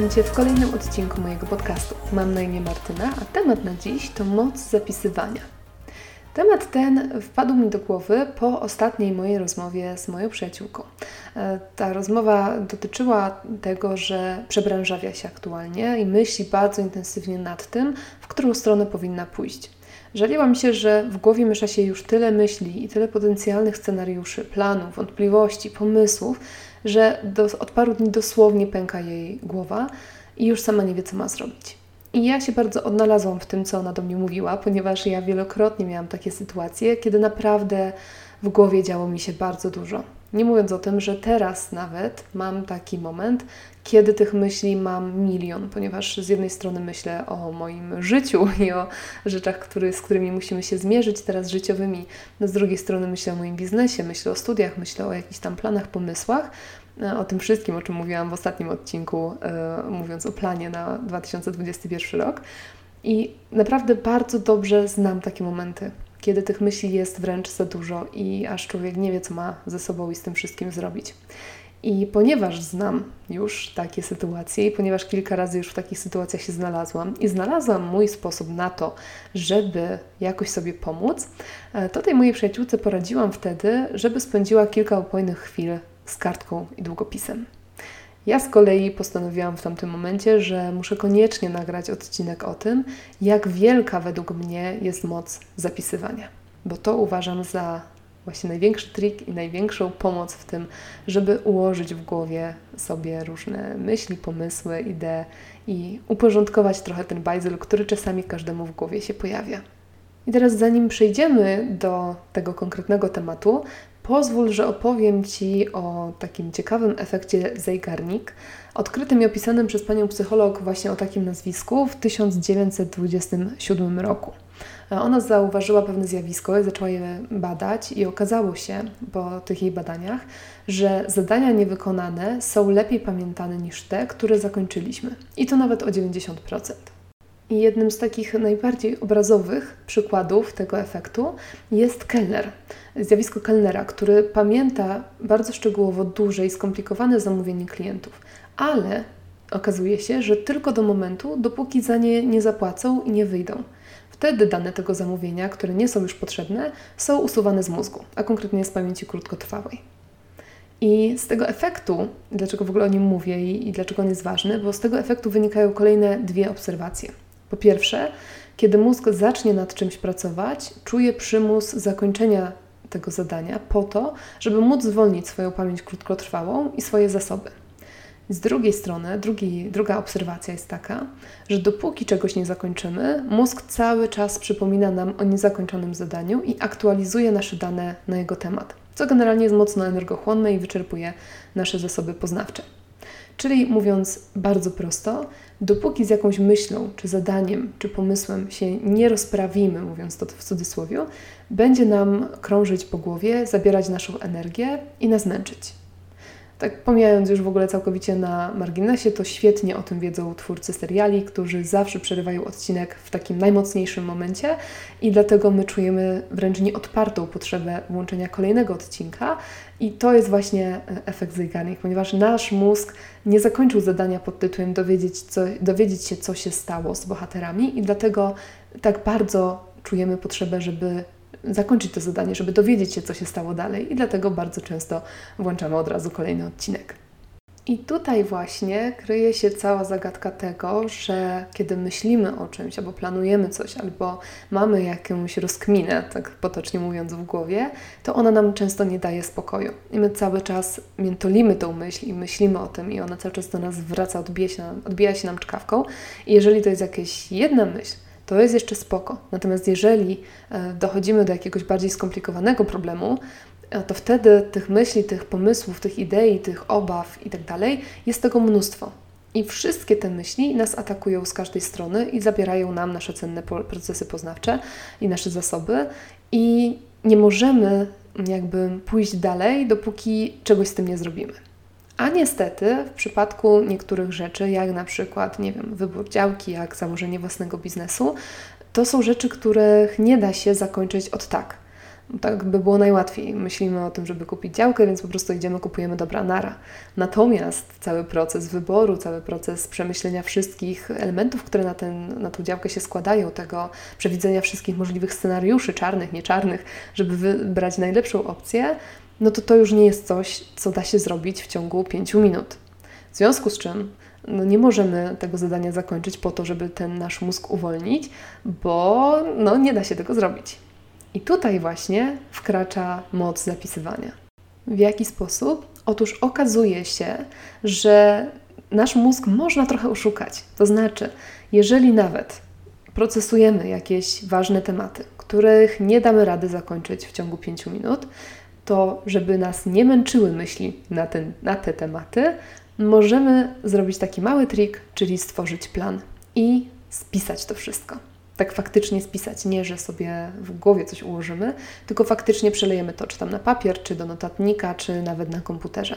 Witam Cię w kolejnym odcinku mojego podcastu. Mam na imię Martyna, a temat na dziś to moc zapisywania. Temat ten wpadł mi do głowy po ostatniej mojej rozmowie z moją przyjaciółką. E, ta rozmowa dotyczyła tego, że przebranżawia się aktualnie i myśli bardzo intensywnie nad tym, w którą stronę powinna pójść. Żaliła mi się, że w głowie miesza się już tyle myśli i tyle potencjalnych scenariuszy, planów, wątpliwości, pomysłów, że do, od paru dni dosłownie pęka jej głowa i już sama nie wie, co ma zrobić. I ja się bardzo odnalazłam w tym, co ona do mnie mówiła, ponieważ ja wielokrotnie miałam takie sytuacje, kiedy naprawdę w głowie działo mi się bardzo dużo. Nie mówiąc o tym, że teraz nawet mam taki moment, kiedy tych myśli mam milion, ponieważ z jednej strony myślę o moim życiu i o rzeczach, który, z którymi musimy się zmierzyć teraz życiowymi, no z drugiej strony myślę o moim biznesie, myślę o studiach, myślę o jakichś tam planach, pomysłach, o tym wszystkim, o czym mówiłam w ostatnim odcinku, yy, mówiąc o planie na 2021 rok. I naprawdę bardzo dobrze znam takie momenty, kiedy tych myśli jest wręcz za dużo i aż człowiek nie wie, co ma ze sobą i z tym wszystkim zrobić. I ponieważ znam już takie sytuacje, i ponieważ kilka razy już w takich sytuacjach się znalazłam i znalazłam mój sposób na to, żeby jakoś sobie pomóc, e, to tej mojej przyjaciółce poradziłam wtedy, żeby spędziła kilka upojnych chwil z kartką i długopisem. Ja z kolei postanowiłam w tamtym momencie, że muszę koniecznie nagrać odcinek o tym, jak wielka według mnie jest moc zapisywania, bo to uważam za właśnie największy trik i największą pomoc w tym, żeby ułożyć w głowie sobie różne myśli, pomysły, idee i uporządkować trochę ten bajzel, który czasami każdemu w głowie się pojawia. I teraz, zanim przejdziemy do tego konkretnego tematu, pozwól, że opowiem Ci o takim ciekawym efekcie Zeigarnik, odkrytym i opisanym przez panią psycholog właśnie o takim nazwisku w 1927 roku. Ona zauważyła pewne zjawisko i zaczęła je badać, i okazało się po tych jej badaniach, że zadania niewykonane są lepiej pamiętane niż te, które zakończyliśmy. I to nawet o 90%. I jednym z takich najbardziej obrazowych przykładów tego efektu jest kelner. Zjawisko kelnera, który pamięta bardzo szczegółowo duże i skomplikowane zamówienie klientów, ale okazuje się, że tylko do momentu, dopóki za nie nie zapłacą i nie wyjdą. Wtedy dane tego zamówienia, które nie są już potrzebne, są usuwane z mózgu, a konkretnie z pamięci krótkotrwałej. I z tego efektu, dlaczego w ogóle o nim mówię i, i dlaczego on jest ważny, bo z tego efektu wynikają kolejne dwie obserwacje. Po pierwsze, kiedy mózg zacznie nad czymś pracować, czuje przymus zakończenia tego zadania po to, żeby móc zwolnić swoją pamięć krótkotrwałą i swoje zasoby. Z drugiej strony, drugi, druga obserwacja jest taka, że dopóki czegoś nie zakończymy, mózg cały czas przypomina nam o niezakończonym zadaniu i aktualizuje nasze dane na jego temat, co generalnie jest mocno energochłonne i wyczerpuje nasze zasoby poznawcze. Czyli mówiąc bardzo prosto, dopóki z jakąś myślą, czy zadaniem, czy pomysłem się nie rozprawimy, mówiąc to w cudzysłowie, będzie nam krążyć po głowie, zabierać naszą energię i nas męczyć. Tak pomijając już w ogóle całkowicie na marginesie, to świetnie o tym wiedzą twórcy seriali, którzy zawsze przerywają odcinek w takim najmocniejszym momencie i dlatego my czujemy wręcz nieodpartą potrzebę włączenia kolejnego odcinka i to jest właśnie e, efekt Zeigarnik, ponieważ nasz mózg nie zakończył zadania pod tytułem dowiedzieć, co, dowiedzieć się, co się stało z bohaterami i dlatego tak bardzo czujemy potrzebę, żeby zakończyć to zadanie, żeby dowiedzieć się, co się stało dalej, i dlatego bardzo często włączamy od razu kolejny odcinek. I tutaj właśnie kryje się cała zagadka tego, że kiedy myślimy o czymś, albo planujemy coś, albo mamy jakąś rozkminę, tak potocznie mówiąc, w głowie, to ona nam często nie daje spokoju. I my cały czas miętolimy tą myśl i myślimy o tym, i ona cały czas do nas wraca, odbija się nam, odbija się nam czkawką. I jeżeli to jest jakaś jedna myśl, to jest jeszcze spoko. Natomiast jeżeli e, dochodzimy do jakiegoś bardziej skomplikowanego problemu, e, to wtedy tych myśli, tych pomysłów, tych idei, tych obaw i tak dalej jest tego mnóstwo. I wszystkie te myśli nas atakują z każdej strony i zabierają nam nasze cenne procesy poznawcze i nasze zasoby, i nie możemy jakby pójść dalej, dopóki czegoś z tym nie zrobimy. A niestety w przypadku niektórych rzeczy, jak na przykład, nie wiem, wybór działki, jak założenie własnego biznesu, to są rzeczy, których nie da się zakończyć od tak. Tak by było najłatwiej. Myślimy o tym, żeby kupić działkę, więc po prostu idziemy, kupujemy dobra nara. Natomiast cały proces wyboru, cały proces przemyślenia wszystkich elementów, które na, ten, na tą działkę się składają, tego przewidzenia wszystkich możliwych scenariuszy, czarnych, nieczarnych, żeby wybrać najlepszą opcję, no to to już nie jest coś, co da się zrobić w ciągu pięciu minut. W związku z czym no nie możemy tego zadania zakończyć po to, żeby ten nasz mózg uwolnić, bo no, nie da się tego zrobić. I tutaj właśnie wkracza moc zapisywania. W jaki sposób? Otóż okazuje się, że nasz mózg można trochę oszukać. To znaczy, jeżeli nawet procesujemy jakieś ważne tematy, których nie damy rady zakończyć w ciągu 5 minut, to żeby nas nie męczyły myśli na, ten, na te tematy, możemy zrobić taki mały trik, czyli stworzyć plan i spisać to wszystko. Tak faktycznie spisać, nie że sobie w głowie coś ułożymy, tylko faktycznie przelejemy to, czy tam na papier, czy do notatnika, czy nawet na komputerze.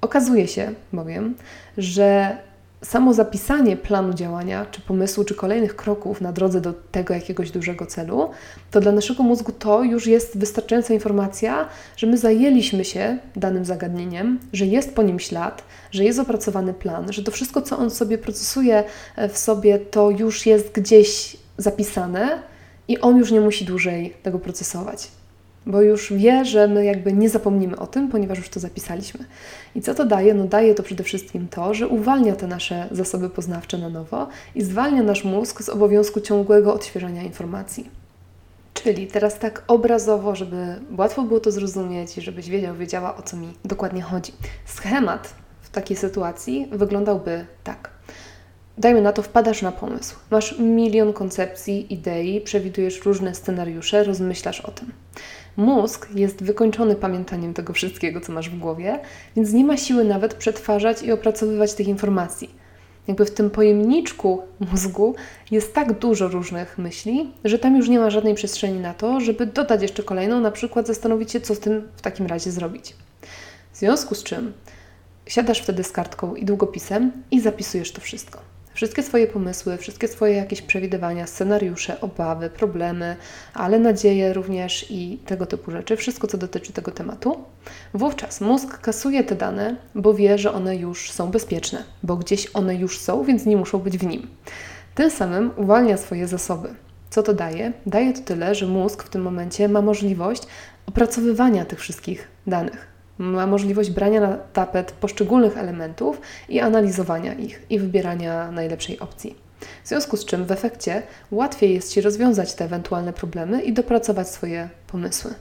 Okazuje się bowiem, że samo zapisanie planu działania, czy pomysłu, czy kolejnych kroków na drodze do tego jakiegoś dużego celu, to dla naszego mózgu to już jest wystarczająca informacja, że my zajęliśmy się danym zagadnieniem, że jest po nim ślad, że jest opracowany plan, że to wszystko, co on sobie procesuje e, w sobie, to już jest gdzieś zapisane i on już nie musi dłużej tego procesować bo już wie, że my jakby nie zapomnimy o tym, ponieważ już to zapisaliśmy. I co to daje? No daje to przede wszystkim to, że uwalnia te nasze zasoby poznawcze na nowo i zwalnia nasz mózg z obowiązku ciągłego odświeżania informacji. Czyli teraz tak obrazowo, żeby łatwo było to zrozumieć i żebyś wiedział, wiedziała o co mi dokładnie chodzi. Schemat w takiej sytuacji wyglądałby tak. Dajmy na to, wpadasz na pomysł. Masz milion koncepcji, idei, przewidujesz różne scenariusze, rozmyślasz o tym. Mózg jest wykończony pamiętaniem tego wszystkiego, co masz w głowie, więc nie ma siły nawet przetwarzać i opracowywać tych informacji. Jakby w tym pojemniczku mózgu jest tak dużo różnych myśli, że tam już nie ma żadnej przestrzeni na to, żeby dodać jeszcze kolejną, na przykład zastanowić się, co z tym w takim razie zrobić. W związku z czym siadasz wtedy z kartką i długopisem i zapisujesz to wszystko wszystkie swoje pomysły, wszystkie swoje jakieś przewidywania, scenariusze, obawy, problemy, ale nadzieje również i tego typu rzeczy, wszystko co dotyczy tego tematu, wówczas mózg kasuje te dane, bo wie, że one już są bezpieczne, bo gdzieś one już są, więc nie muszą być w nim. Tym samym uwalnia swoje zasoby. Co to daje? Daje to tyle, że mózg w tym momencie ma możliwość opracowywania tych wszystkich danych ma możliwość brania na tapet poszczególnych elementów i analizowania ich i wybierania najlepszej opcji. W związku z czym w efekcie łatwiej jest Ci rozwiązać te ewentualne problemy i dopracować swoje pomysły.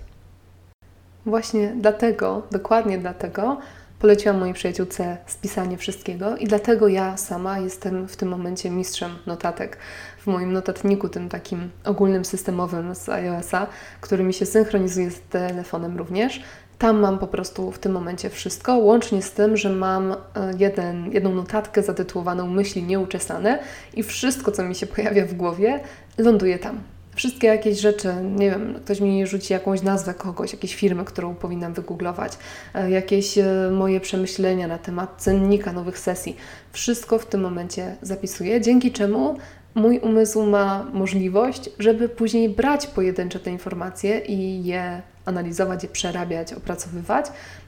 Właśnie dlatego, dokładnie dlatego, poleciłam mojej przyjaciółce spisanie wszystkiego i dlatego ja sama jestem w tym momencie mistrzem notatek. W moim notatniku, tym takim ogólnym systemowym z iOS-a, który mi się synchronizuje z telefonem również, tam mam po prostu w tym momencie wszystko, łącznie z tym, że mam e, jeden, jedną notatkę zatytułowaną Myśli nieuczesane i wszystko, co mi się pojawia w głowie, ląduje tam. Wszystkie jakieś rzeczy, nie wiem, ktoś mi rzuci jakąś nazwę kogoś, jakieś firmy, którą powinnam wygooglować, e, jakieś e, moje przemyślenia na temat cennika nowych sesji. Wszystko w tym momencie zapisuję, dzięki czemu mój umysł ma możliwość, żeby później brać pojedyncze te informacje i je analizować, je przerabiać, opracowywać,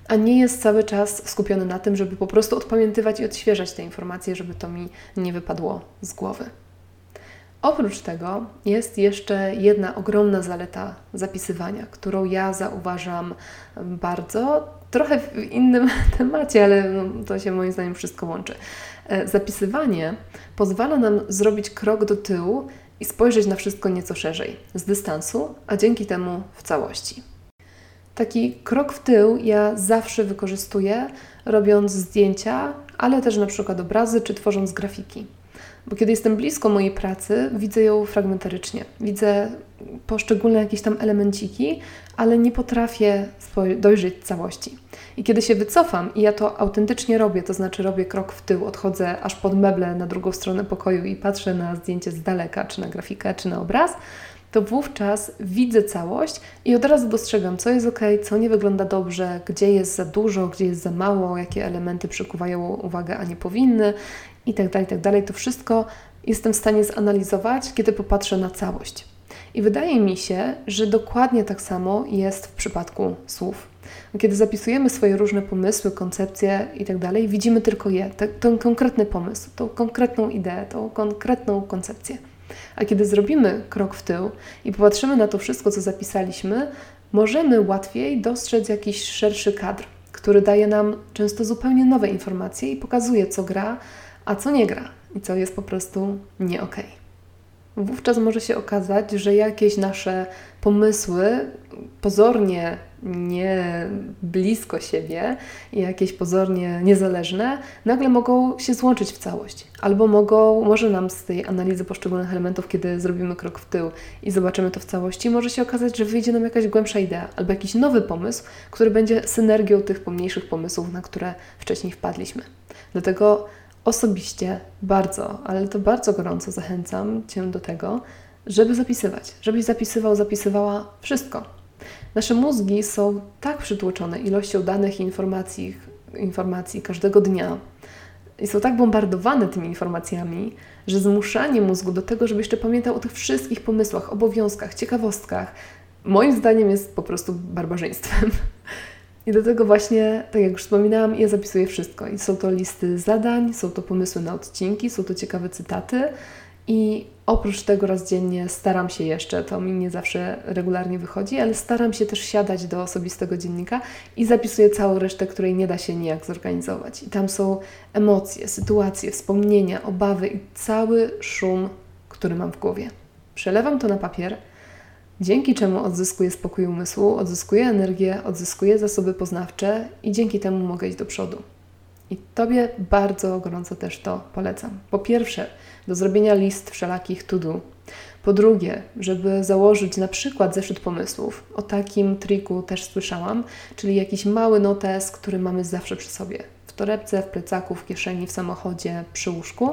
a nie jest cały czas skupiony na tym, żeby po prostu odpamiętywać i odświeżać te informacje, żeby to mi nie wypadło z głowy. Oprócz tego jest jeszcze jedna ogromna zaleta zapisywania, którą ja zauważam bardzo, trochę w innym temacie, ale no, to się moim zdaniem wszystko łączy. E, zapisywanie pozwala nam zrobić krok do tyłu i spojrzeć na wszystko nieco szerzej, z dystansu, a dzięki temu w całości. Taki krok w tył ja zawsze wykorzystuję, robiąc zdjęcia, ale też na przykład obrazy czy tworząc grafiki. Bo kiedy jestem blisko mojej pracy, widzę ją fragmentarycznie. Widzę poszczególne jakieś tam elemenciki, ale nie potrafię dojrzeć całości. I kiedy się wycofam i ja to autentycznie robię, to znaczy robię krok w tył, odchodzę aż pod meble na drugą stronę pokoju i patrzę na zdjęcie z daleka, czy na grafikę, czy na obraz, to wówczas widzę całość i od razu dostrzegam, co jest ok, co nie wygląda dobrze, gdzie jest za dużo, gdzie jest za mało, jakie elementy przykuwają uwagę, a nie powinny itd. Tak itd. Tak to wszystko jestem w stanie zanalizować, kiedy popatrzę na całość. I wydaje mi się, że dokładnie tak samo jest w przypadku słów. Kiedy zapisujemy swoje różne pomysły, koncepcje itd., tak widzimy tylko je, te, ten konkretny pomysł, tą konkretną ideę, tą konkretną koncepcję. A kiedy zrobimy krok w tył i popatrzymy na to wszystko, co zapisaliśmy, możemy łatwiej dostrzec jakiś szerszy kadr, który daje nam często zupełnie nowe informacje i pokazuje, co gra, a co nie gra i co jest po prostu nie okej. Okay wówczas może się okazać, że jakieś nasze pomysły pozornie nie blisko siebie jakieś pozornie niezależne, nagle mogą się złączyć w całość. Albo mogą, może nam z tej analizy poszczególnych elementów, kiedy zrobimy krok w tył i zobaczymy to w całości, może się okazać, że wyjdzie nam jakaś głębsza idea albo jakiś nowy pomysł, który będzie synergią tych pomniejszych pomysłów, na które wcześniej wpadliśmy. Dlatego osobiście bardzo, ale to bardzo gorąco zachęcam Cię do tego, żeby zapisywać, żebyś zapisywał, zapisywała wszystko. Nasze mózgi są tak przytłoczone ilością danych i informacji, informacji każdego dnia i są tak bombardowane tymi informacjami, że zmuszanie mózgu do tego, żeby jeszcze pamiętał o tych wszystkich pomysłach, obowiązkach, ciekawostkach, moim zdaniem jest po prostu barbarzyństwem. I do tego właśnie, tak jak już wspominałam, ja zapisuję wszystko. I są to listy zadań, są to pomysły na odcinki, są to ciekawe cytaty. I oprócz tego raz dziennie staram się jeszcze, to mi nie zawsze regularnie wychodzi, ale staram się też siadać do osobistego dziennika i zapisuję całą resztę, której nie da się nijak zorganizować. I tam są emocje, sytuacje, wspomnienia, obawy i cały szum, który mam w głowie. Przelewam to na papier dzięki czemu odzyskuję spokój umysłu, odzyskuję energię, odzyskuję zasoby poznawcze i dzięki temu mogę iść do przodu. I Tobie bardzo gorąco też to polecam. Po pierwsze, do zrobienia list wszelakich to-do. Po drugie, żeby założyć na przykład zeszyt pomysłów. O takim triku też słyszałam, czyli jakiś mały notes, który mamy zawsze przy sobie. W torebce, w plecaku, w kieszeni, w samochodzie, przy łóżku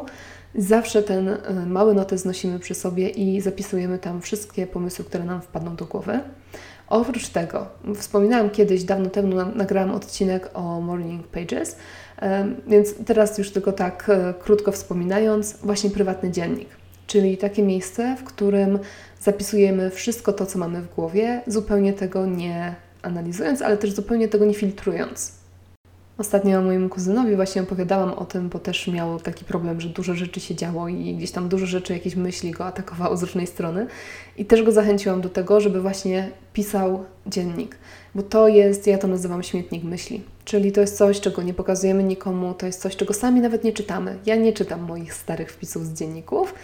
Zawsze ten e, mały notes znosimy przy sobie i zapisujemy tam wszystkie pomysły, które nam wpadną do głowy. Oprócz tego, wspominałam kiedyś, dawno temu nagrałam odcinek o Morning Pages, e, więc teraz już tylko tak e, krótko wspominając, właśnie prywatny dziennik, czyli takie miejsce, w którym zapisujemy wszystko to, co mamy w głowie, zupełnie tego nie analizując, ale też zupełnie tego nie filtrując. Ostatnio mojemu kuzynowi właśnie opowiadałam o tym, bo też miał taki problem, że dużo rzeczy się działo i gdzieś tam dużo rzeczy, jakieś myśli go atakowało z różnej strony. I też go zachęciłam do tego, żeby właśnie pisał dziennik, bo to jest, ja to nazywam śmietnik myśli. Czyli to jest coś, czego nie pokazujemy nikomu, to jest coś, czego sami nawet nie czytamy. Ja nie czytam moich starych wpisów z dzienników,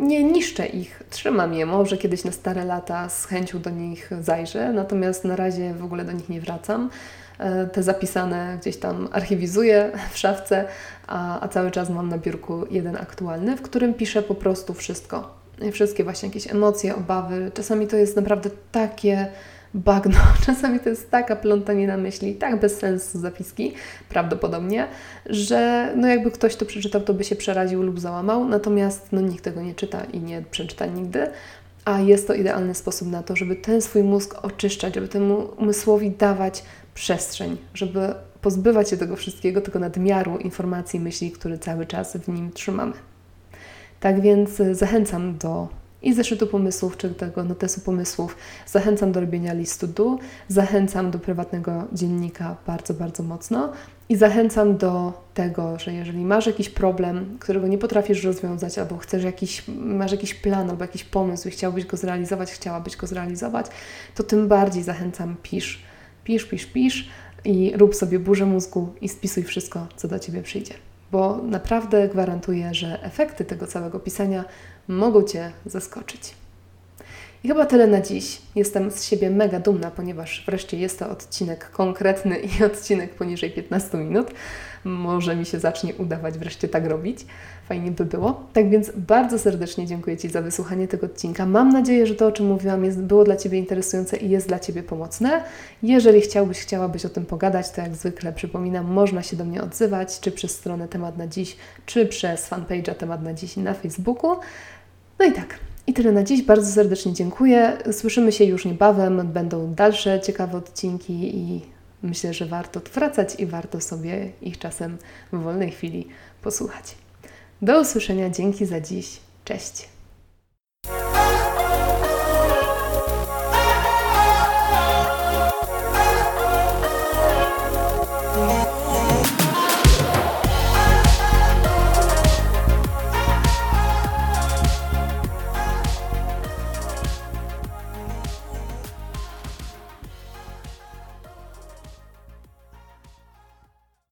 nie niszczę ich, trzymam je, może kiedyś na stare lata z chęcią do nich zajrzę, natomiast na razie w ogóle do nich nie wracam. E, te zapisane gdzieś tam archiwizuję w szafce, a, a cały czas mam na biurku jeden aktualny, w którym piszę po prostu wszystko. Wszystkie właśnie jakieś emocje, obawy. Czasami to jest naprawdę takie bagno, czasami to jest taka plątanina myśli, tak bez sensu zapiski, prawdopodobnie, że no jakby ktoś to przeczytał, to by się przeraził lub załamał, natomiast no nikt tego nie czyta i nie przeczyta nigdy, a jest to idealny sposób na to, żeby ten swój mózg oczyszczać, żeby temu umysłowi dawać przestrzeń, żeby pozbywać się tego wszystkiego, tego nadmiaru informacji, myśli, które cały czas w nim trzymamy. Tak więc e, zachęcam do i zeszytu pomysłów, czy tego notesu pomysłów. Zachęcam do robienia listu do, zachęcam do prywatnego dziennika bardzo, bardzo mocno i zachęcam do tego, że jeżeli masz jakiś problem, którego nie potrafisz rozwiązać, albo chcesz jakiś, masz jakiś plan, albo jakiś pomysł i chciałbyś go zrealizować, chciałabyś go zrealizować, to tym bardziej zachęcam, pisz Pisz, pisz, pisz i rób sobie burzę mózgu i spisuj wszystko, co do Ciebie przyjdzie. Bo naprawdę gwarantuję, że efekty tego całego pisania mogą Cię zaskoczyć. I chyba tyle na dziś. Jestem z siebie mega dumna, ponieważ wreszcie jest to odcinek konkretny i odcinek poniżej 15 minut. Może mi się zacznie udawać wreszcie tak robić. Fajnie by było. Tak więc bardzo serdecznie dziękuję Ci za wysłuchanie tego odcinka. Mam nadzieję, że to, o czym mówiłam, jest, było dla Ciebie interesujące i jest dla Ciebie pomocne. Jeżeli chciałbyś, chciałabyś o tym pogadać, to jak zwykle przypominam, można się do mnie odzywać, czy przez stronę Temat na Dziś, czy przez fanpage'a Temat na Dziś na Facebooku. No i tak, i tyle na dziś. Bardzo serdecznie dziękuję. Słyszymy się już niebawem. Będą dalsze ciekawe odcinki i myślę, że warto wracać i warto sobie ich czasem w wolnej chwili posłuchać. Do usłyszenia. Dzięki za dziś. Cześć.